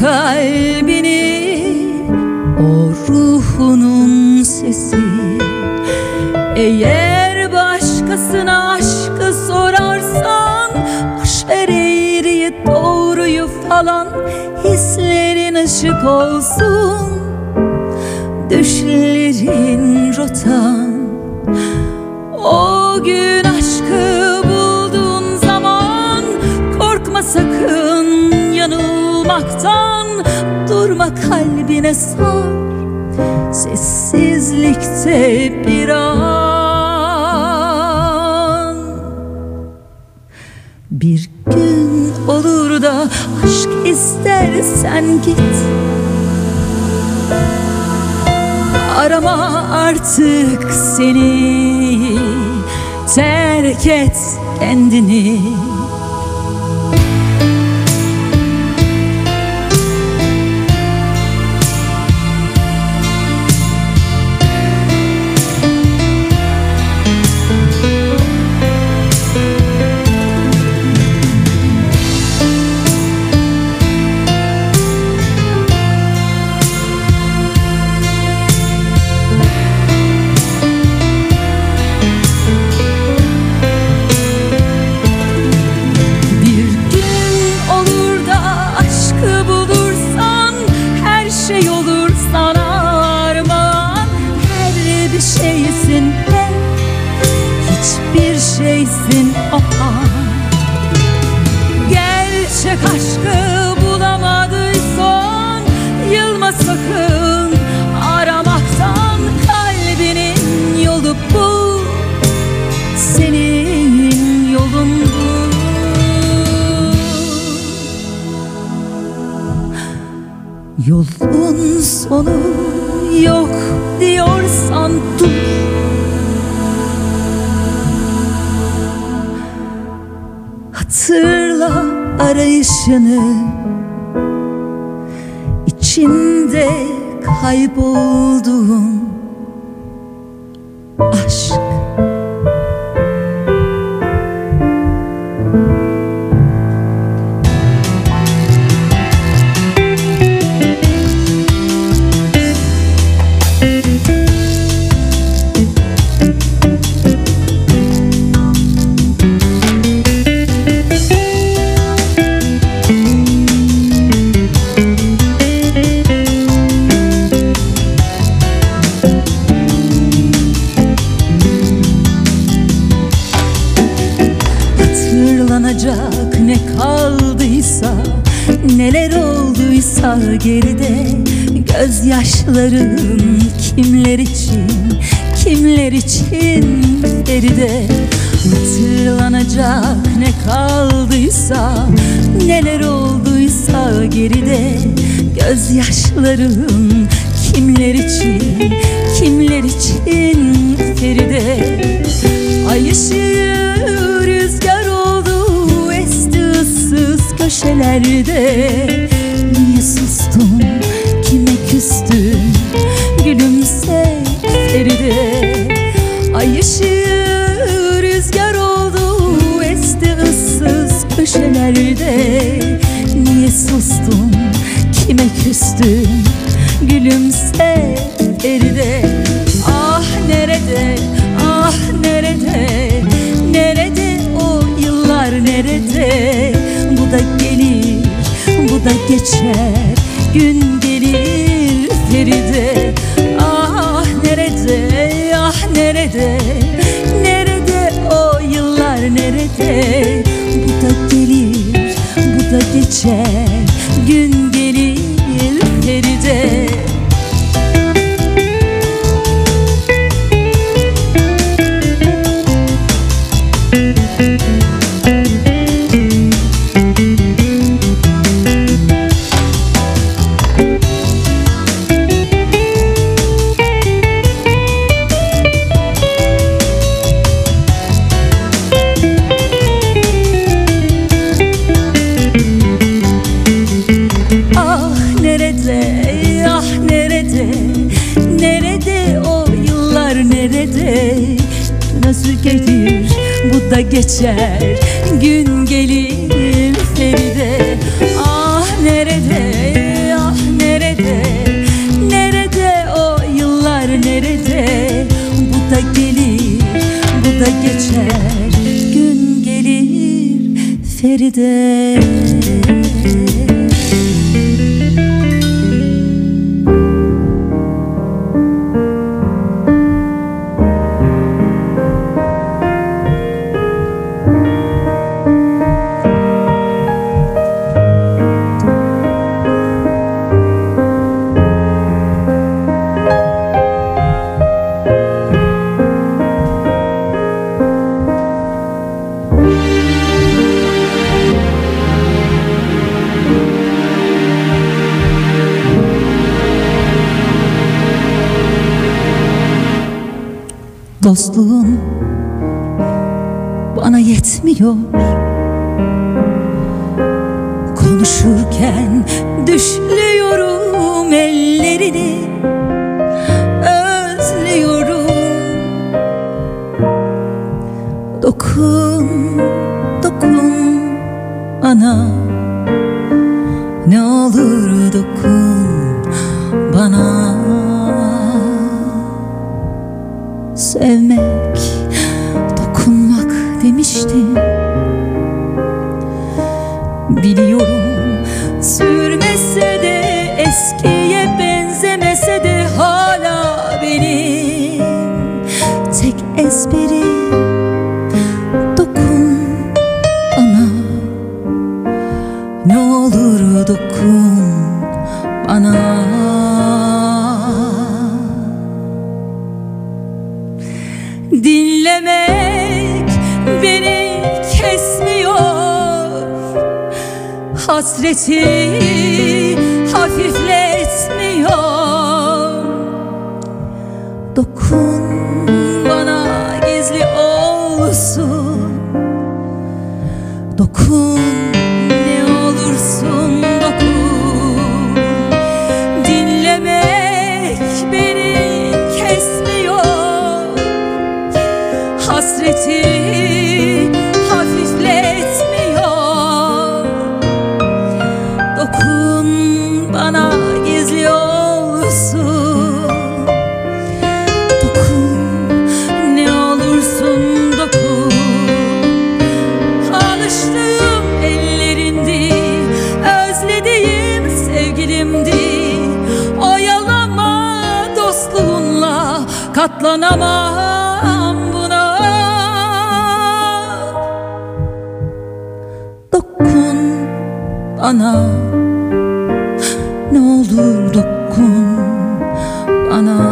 kalbini O ruhunun sesi. Eğer başkasına aşkı sorarsan Boş ver eğriyi doğruyu falan Hislerin ışık olsun. Düşlerin rotan O gün kalbine sar Sessizlikte bir an. Bir gün olur da aşk istersen git. Arama artık seni Terk et kendini Yolun sonu yok diyorsan dur Hatırla arayışını. İçinde kaybolduğun Gözyaşların kimler için Kimler için Feride Hatırlanacak ne kaldıysa Neler olduysa geride. Gözyaşların kimler için Kimler için Feride Ay ışığı rüzgar oldu Esti ıssız köşelerde küstün Gülümse Feride Ah nerede ah nerede Nerede o yıllar nerede? Bu da gelir bu da geçer Gün gelir Feride. Ah nerede ah nerede Nerede o yıllar nerede? Bu da gelir bu da geçer geçer. Gün gelir Feride. Ah nerede ah nerede? Nerede o yıllar nerede? Bu da gelir bu da geçer. Gün gelir Feride Dostluğun bana yetmiyor. Konuşurken düşlüyorum ellerini Özlüyorum. Dokun, dokun bana Sevmek, dokunmak demiştin Biliyorum sürmese olur dokun bana Dinlemek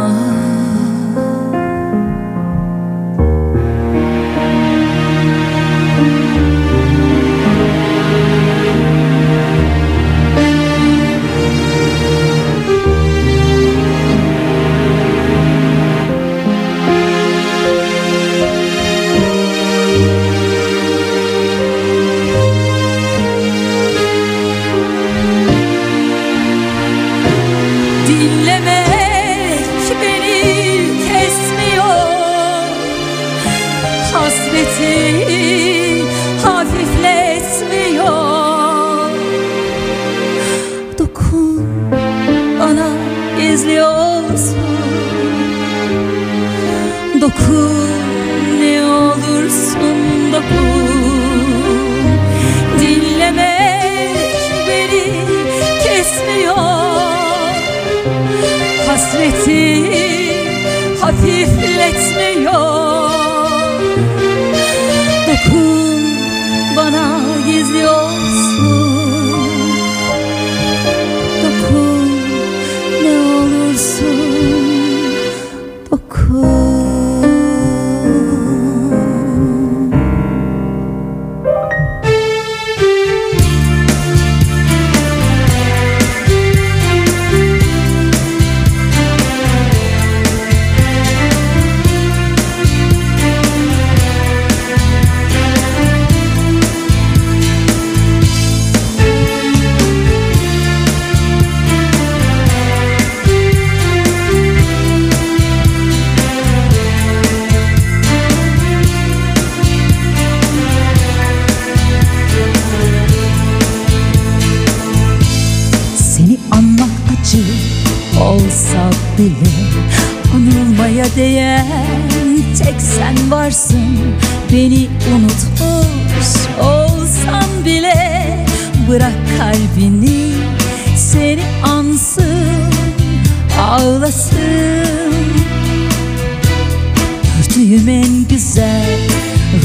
bile Anılmaya değen tek sen varsın. Beni unutmuş olsam bile Bırak kalbini seni ansın Ağlasın. Gördüğüm en güzel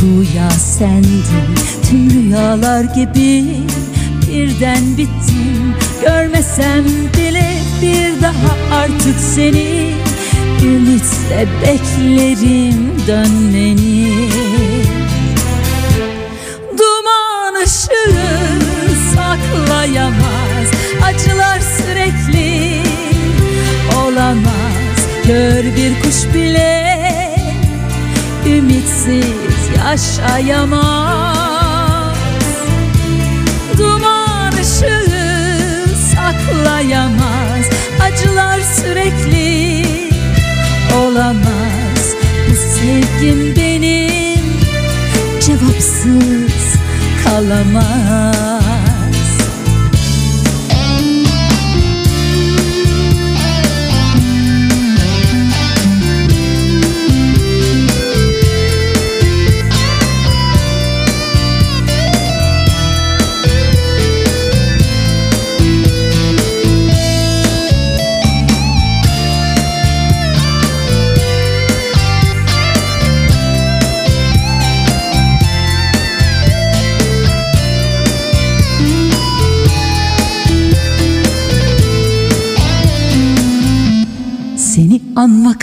rüya sendin. Tüm rüyalar gibi birden bittin. Görmesem bile bir daha artık seni. Ümitle beklerim dönmeni. Duman ışığı saklayamaz. Acılar sürekli olamaz. Gör bir kuş bile ümitsiz yaşayamaz. Duman ışığı saklayamaz Acılar sürekli olamaz. Bu sevgim benim. Cevapsız kalamaz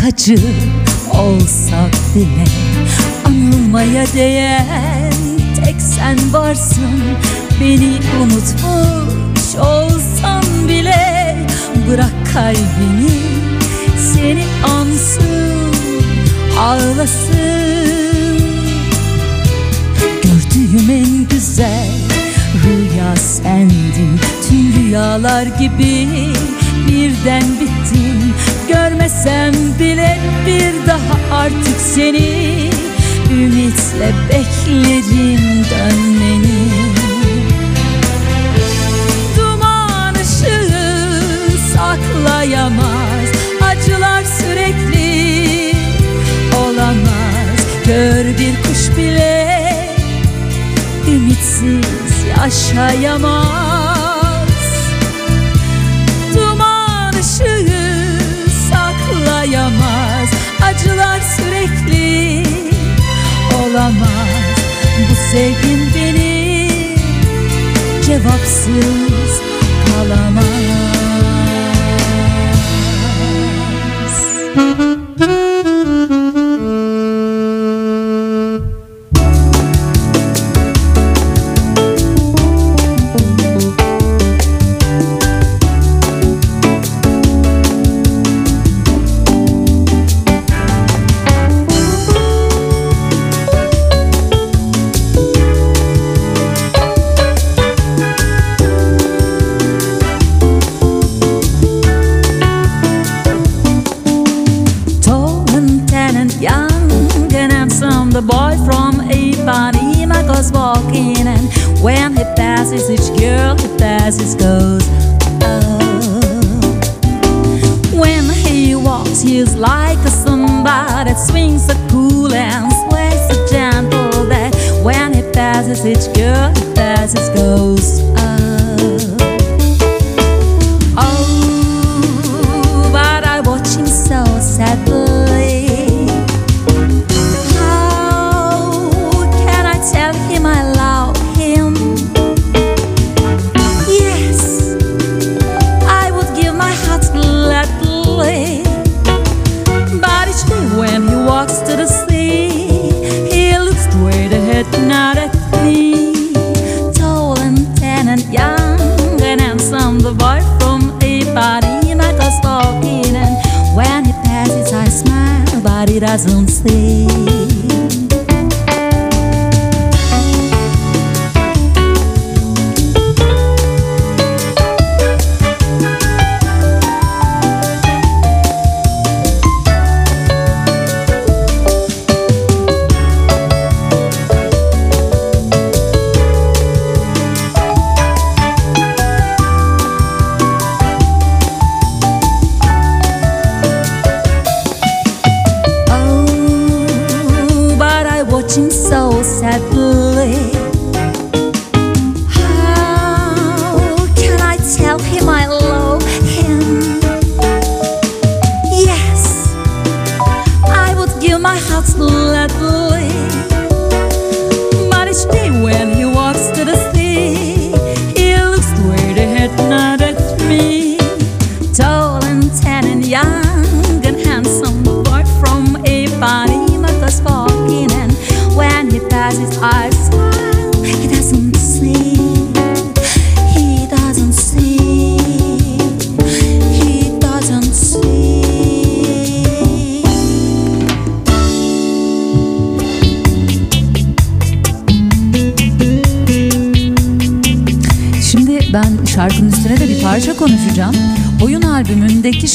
anmak acı olsa bile Anılmaya değen tek sen varsın Beni unutmuş olsam bile Bırak kalbini seni ansın Ağlasın. Gördüğüm en güzel rüya sendin. Tüm rüyalar gibi birden bittin artık seni. Ümitle beklerim dönmeni. Duman ışığı saklayamaz. Acılar sürekli olamaz. Gör bir kuş bile ümitsiz yaşayamaz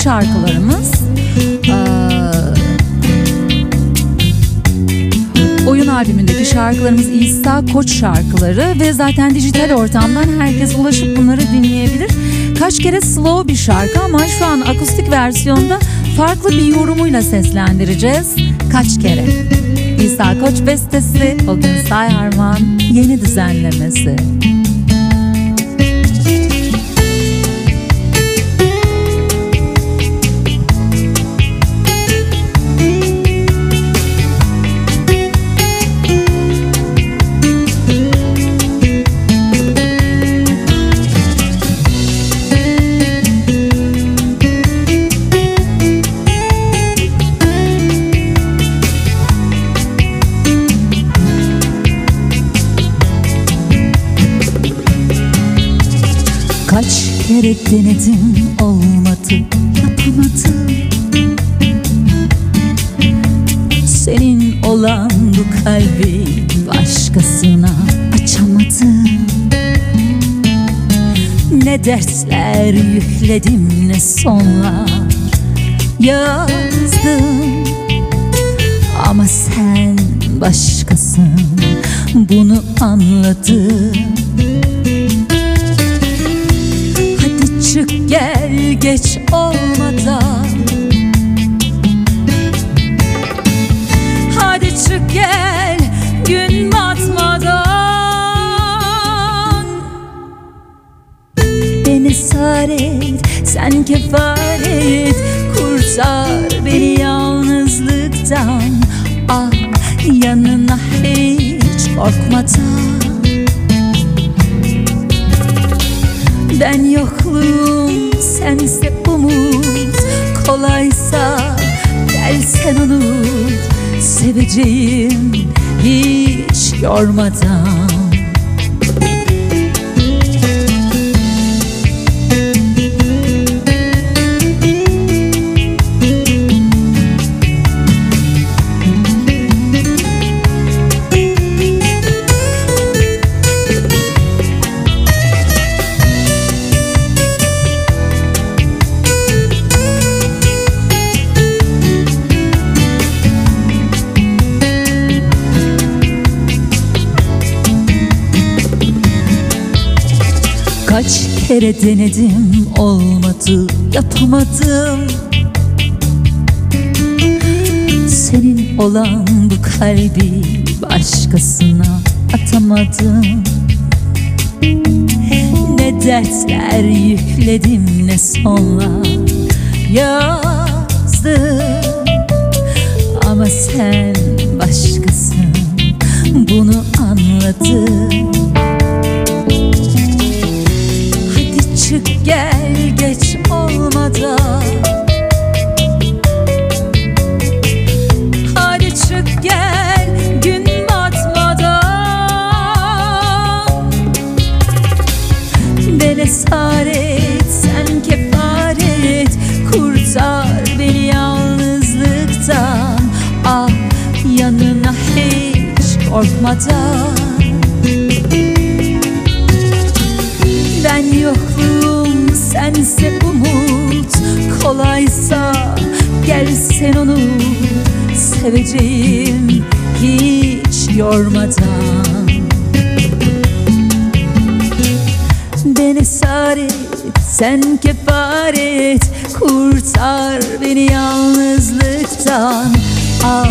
şarkılarımız oyun albümündeki şarkılarımız İsa Koç şarkıları ve zaten dijital ortamdan herkes ulaşıp bunları dinleyebilir. Kaç kere slow bir şarkı ama şu an akustik versiyonda farklı bir yorumuyla seslendireceğiz. Kaç kere? İsa Koç bestesi, o gün Say Harman yeni düzenlemesi. Kere denedim olmadı yapamadım. Senin olan bu kalbi başkasına açamadım. Ne dertler yükledim ne sonlar yazdım. Ama sen başkasın bunu anladım geç olmadan. Hadi çık gel gün batmadan. Beni sar et sen kefaret. Kurtar beni yalnızlıktan. Ah yanına hiç korkmadan. Ben yokluğum sense umut Kolaysa gel sen unut. Seveceğim hiç yormadan kere denedim olmadı yapamadım. Senin olan bu kalbi başkasına atamadım. Ne dertler yükledim ne sonlar yazdım. Ama sen başkasın bunu anladım çık gel geç olmadan. Hadi çık gel gün batmadan. Beni esaret sen kefaret. Kurtar beni yalnızlıktan. Ah yanına hiç korkmadan Kolaysa gel sen onu Seveceğim hiç yormadan. Beni saret sen kefaret Kurtar beni yalnızlıktan. Al